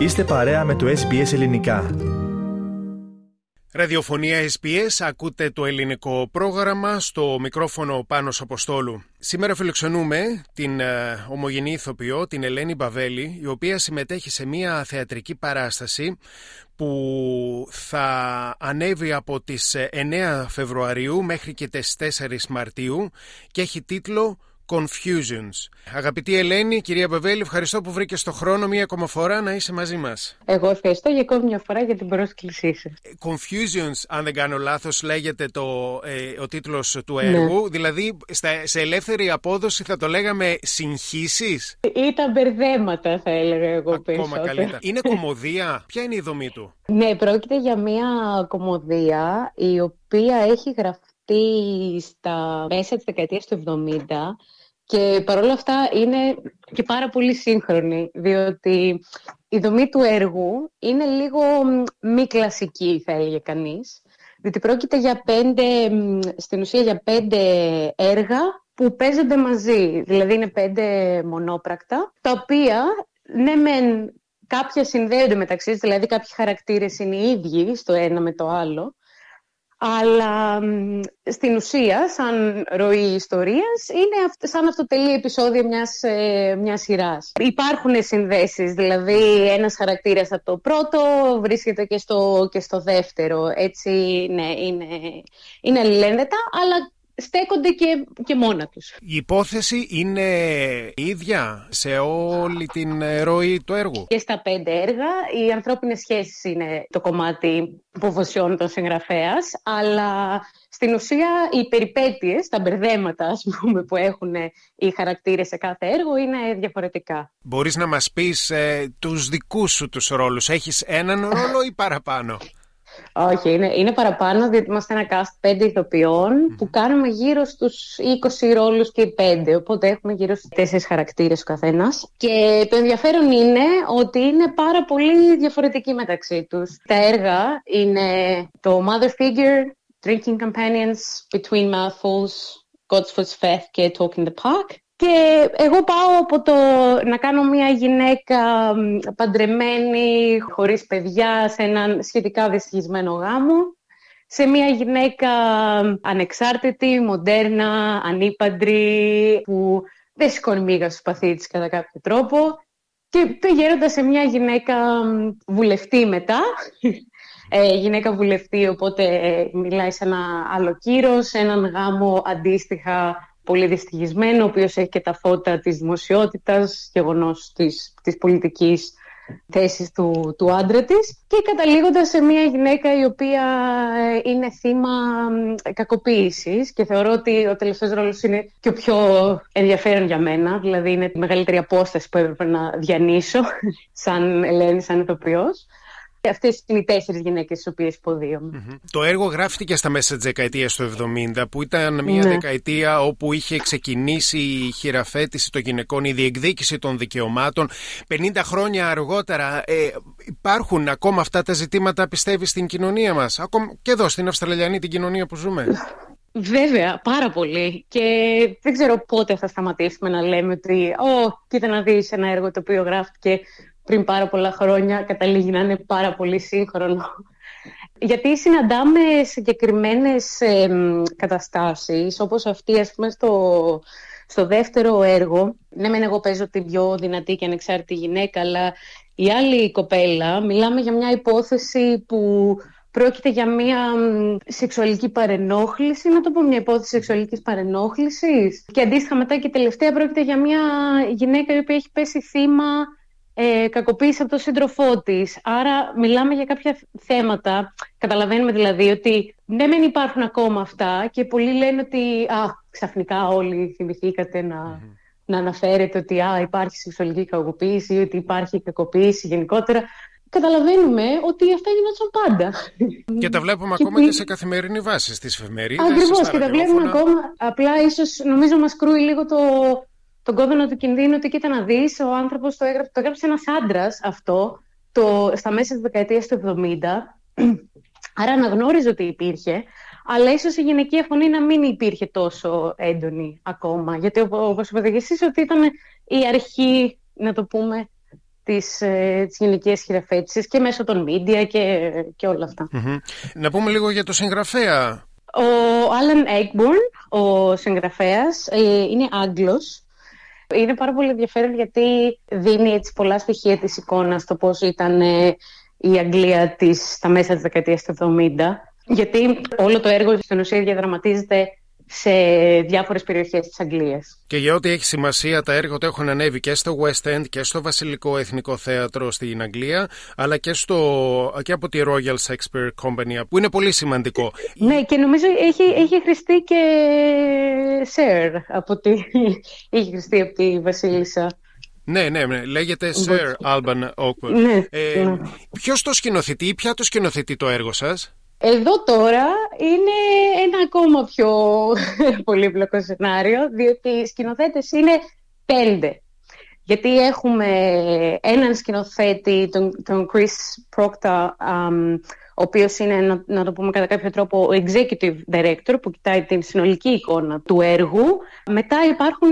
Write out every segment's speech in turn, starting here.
Είστε παρέα με το SBS Ελληνικά. Ραδιοφωνία SBS, ακούτε το ελληνικό πρόγραμμα στο μικρόφωνο Πάνος Αποστόλου. Σήμερα φιλοξενούμε την ε, ομογενή ηθοποιό, την Ελένη Μπαβέλη, η οποία συμμετέχει σε μια θεατρική παράσταση που θα ανέβει από τις 9 Φεβρουαρίου μέχρι και τις 4 Μαρτίου και έχει τίτλο Confusions. Αγαπητή Ελένη, κυρία Μπεβέλη, ευχαριστώ που βρήκες το χρόνο μία ακόμα φορά να είσαι μαζί μας. Εγώ ευχαριστώ για ακόμη μια φορά για την πρόσκλησή σας. Confusions, αν δεν κάνω λάθος, λέγεται το, ε, ο τίτλος του ναι. έργου. Δηλαδή, στα, σε ελεύθερη απόδοση θα το λέγαμε συγχύσεις; Ήταν μπερδέματα, θα έλεγα εγώ Ακόμα καλύτερα. Είναι κομμωδία; Ποια είναι η δομή του; Ναι, πρόκειται για μια κομμωδία η οποία έχει γραφτεί στα μέσα της δεκαετίας του 70 και παρόλα αυτά είναι και πάρα πολύ σύγχρονη, διότι η δομή του έργου είναι λίγο μη κλασική, θα έλεγε κανείς. Διότι πρόκειται για πέντε, στην ουσία για πέντε έργα που παίζονται μαζί. Δηλαδή είναι πέντε μονόπρακτα, τα οποία ναι μεν κάποια συνδέονται μεταξύ δηλαδή κάποιοι χαρακτήρες είναι οι ίδιοι στο ένα με το άλλο, αλλά στην ουσία, σαν ροή ιστορίας, είναι σαν αυτοτελή επεισόδιο μιας, ε, μιας σειράς. Υπάρχουν συνδέσεις, δηλαδή ένας χαρακτήρας από το πρώτο βρίσκεται και στο, και στο δεύτερο. Έτσι, ναι, είναι, είναι αλληλένδετα, αλλά στέκονται και, και μόνα τους. Η υπόθεση είναι ίδια σε όλη την ροή του έργου; Και στα πέντε έργα οι ανθρώπινες σχέσεις είναι το κομμάτι που βοσιώνει τον συγγραφέας, αλλά στην ουσία οι περιπέτειες, τα μπερδέματα ας πούμε, που έχουν οι χαρακτήρες σε κάθε έργο είναι διαφορετικά. Μπορείς να μας πεις ε, τους δικούς σου τους ρόλους. Έχεις έναν ρόλο ή παραπάνω; Όχι, είναι, είναι παραπάνω, διότι είμαστε ένα cast πέντε ηθοποιών που κάνουμε γύρω στους 20 ρόλους και οι πέντε, οπότε έχουμε γύρω στους τέσσερις χαρακτήρες ο καθένας. Και το ενδιαφέρον είναι ότι είναι πάρα πολύ διαφορετικοί μεταξύ τους. Τα έργα είναι το Mother Figure, Drinking Companions, Between Mouthfuls, God's Foot's και Talk in the Park. Και εγώ πάω από το να κάνω μια γυναίκα παντρεμένη, χωρίς παιδιά, σε έναν σχετικά δυστυχισμένο γάμο, σε μια γυναίκα ανεξάρτητη, μοντέρνα, ανήπαντρη, που δεν σηκώνει μίγα στο σπαθί της κατά κάποιο τρόπο. Και πηγαίνοντα σε μια γυναίκα βουλευτή μετά, ε, γυναίκα βουλευτή, οπότε ε, μιλάει σε ένα άλλο κύρος, σε έναν γάμο αντίστοιχα πολύ δυστυχισμένο, ο οποίος έχει και τα φώτα της δημοσιότητας, γεγονός της, της πολιτικής θέσης του, του άντρα της. Και καταλήγοντας σε μια γυναίκα η οποία ε, είναι θύμα κακοποίησης. Και θεωρώ ότι ο τελευταίος ρόλος είναι και ο πιο ενδιαφέρον για μένα, δηλαδή είναι τη μεγαλύτερη απόσταση που έπρεπε να διανύσω σαν Ελένη, σαν ηθοποιός. Αυτές είναι οι τέσσερις γυναίκες τι οποίες Το έργο γράφτηκε στα μέσα της δεκαετίας του 70, που ήταν μια ναι. δεκαετία όπου είχε ξεκινήσει η χειραφέτηση των γυναικών, η διεκδίκηση των δικαιωμάτων. 50 χρόνια αργότερα ε, υπάρχουν ακόμα αυτά τα ζητήματα, πιστεύεις, στην κοινωνία μας, ακόμα και εδώ στην Αυστραλιανή την κοινωνία που ζούμε. Βέβαια, πάρα πολύ. Και δεν ξέρω πότε θα σταματήσουμε να λέμε ότι «Ω, κοίτα να δεις ένα έργο το οποίο γράφτηκε πριν πάρα πολλά χρόνια καταλήγει να είναι πάρα πολύ σύγχρονο. Γιατί συναντάμε συγκεκριμένες ε, καταστάσεις, όπως αυτή, ας πούμε, στο, στο δεύτερο έργο. Ναι, μεν εγώ παίζω την πιο δυνατή και ανεξάρτητη γυναίκα, αλλά η άλλη κοπέλα, μιλάμε για μια υπόθεση που πρόκειται για μια σεξουαλική παρενόχληση, να το πω μια υπόθεση σεξουαλικής παρενόχλησης. Και αντίστοιχα μετά και τελευταία πρόκειται για μια γυναίκα η οποία έχει πέσει θύμα ε, κακοποίηση από τον σύντροφό της. Άρα μιλάμε για κάποια θέματα. Καταλαβαίνουμε δηλαδή ότι ναι μεν υπάρχουν ακόμα αυτά και πολλοί λένε ότι α, ξαφνικά όλοι θυμηθήκατε να, να αναφέρετε ότι α, υπάρχει σεξουαλική κακοποίηση ή ότι υπάρχει κακοποίηση γενικότερα. Καταλαβαίνουμε ότι αυτά γινόταν πάντα. Και τα βλέπουμε ακόμα και σε καθημερινή βάση στις εφημερίδες. Ακριβώς και τα βλέπουμε ακόμα. Απλά ίσως νομίζω μας κρούει λίγο το, τον κόδωνα του κινδύνου ότι κοίτα να δεις, ο άνθρωπος το έγραψε, το έγραψε ένας άντρας αυτό το, στα μέσα της δεκαετίας του 70 άρα αναγνώριζε ότι υπήρχε αλλά ίσως η γυναικεία φωνή να μην υπήρχε τόσο έντονη ακόμα γιατί όπω είπατε και εσείς ότι ήταν η αρχή να το πούμε της, ε, της γυναικείας χειραφέτησης και μέσω των media και, και όλα Να πούμε λίγο για το συγγραφέα. Ο Άλεν Egburn, ο συγγραφέας, ε, είναι Άγγλος. Είναι πάρα πολύ ενδιαφέρον γιατί δίνει έτσι πολλά στοιχεία της εικόνας το πώς ήταν ε, η Αγγλία της, στα μέσα της δεκαετίας του 70. Γιατί όλο το έργο στην ουσία διαδραματίζεται σε διάφορες περιοχές της Αγγλίας. Και για ό,τι έχει σημασία τα έργα του έχουν ανέβει και στο West End και στο Βασιλικό Εθνικό Θέατρο στην Αγγλία αλλά και, στο, και από τη Royal Shakespeare Company που είναι πολύ σημαντικό. Ναι και νομίζω έχει, έχει χρηστεί και Sir από τη, έχει χρηστεί από τη Βασίλισσα. Ναι, ναι, ναι, λέγεται Sir Alban Oakwood. Ναι, ε, ναι. Ποιος το σκηνοθετεί ή ποια το σκηνοθετεί το έργο σας; Εδώ τώρα είναι ένα ακόμα πιο πολύπλοκο σενάριο, διότι οι σκηνοθέτες είναι πέντε. Γιατί έχουμε έναν σκηνοθέτη, τον, τον Chris Proctor, ο οποίος είναι, να, το πούμε κατά κάποιο τρόπο, ο executive director που κοιτάει την συνολική εικόνα του έργου. Μετά υπάρχουν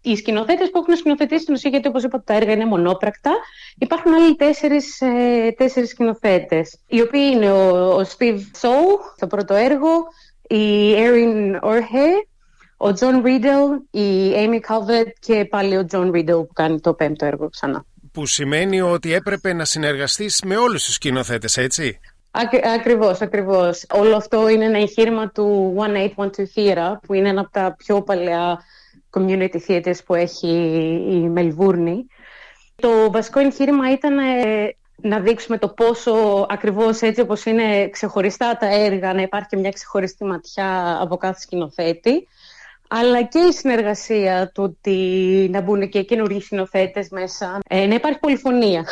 οι σκηνοθέτες που έχουν σκηνοθετήσει την ουσία, γιατί όπως είπα, τα έργα είναι μονόπρακτα. Υπάρχουν άλλοι τέσσερις ε, τέσσερις σκηνοθέτες, οι οποίοι είναι ο, ο Steve Sow στο πρώτο έργο, η Erin Orhe, ο John Riddle, η Amy Calvert και πάλι ο John Riddle που κάνει το πέμπτο έργο ξανά. Που σημαίνει ότι έπρεπε να συνεργαστείς με όλους τους σκηνοθέτες, έτσι; ακριβώς, ακριβώς. Όλο αυτό είναι ένα εγχείρημα του 1812 Theatre, που είναι ένα από τα πιο παλιά community theaters που έχει η Μελβούρνη. Το βασικό εγχείρημα ήταν ε, να δείξουμε το πόσο ακριβώς έτσι όπως είναι ξεχωριστά τα έργα, να υπάρχει μια ξεχωριστή ματιά από κάθε σκηνοθέτη, αλλά και η συνεργασία του ότι να μπουν και καινούργιοι σκηνοθέτε μέσα, ε, να υπάρχει πολυφωνία.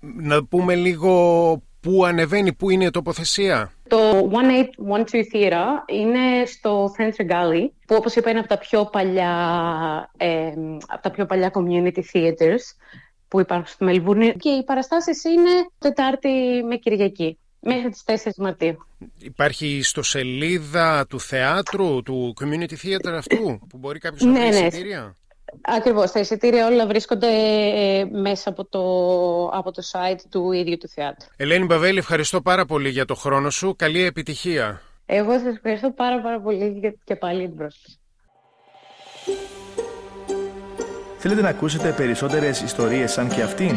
Να πούμε λίγο Πού ανεβαίνει, πού είναι η τοποθεσία. Το 1812 Theatre είναι στο Central Galley, που όπως είπα είναι από τα πιο παλιά, ε, από τα πιο παλιά community theaters που υπάρχουν στη Μελβούρνη και οι παραστάσεις είναι Τετάρτη με Κυριακή μέχρι τις 4 Μαρτίου. Υπάρχει ιστοσελίδα του θεάτρου, του community theater αυτού, που μπορεί κάποιος να βρει ναι, ναι. εισιτήρια; Ακριβώς, τα εισιτήρια όλα βρίσκονται ε, μέσα από το, από το site του ίδιου του θεάτρου. Ελένη Μπαβέλη, ευχαριστώ πάρα πολύ για το χρόνο σου. Καλή επιτυχία. Εγώ σας ευχαριστώ πάρα πάρα πολύ και πάλι την πρόσκληση. Θέλετε να ακούσετε περισσότερες ιστορίες σαν και αυτήν;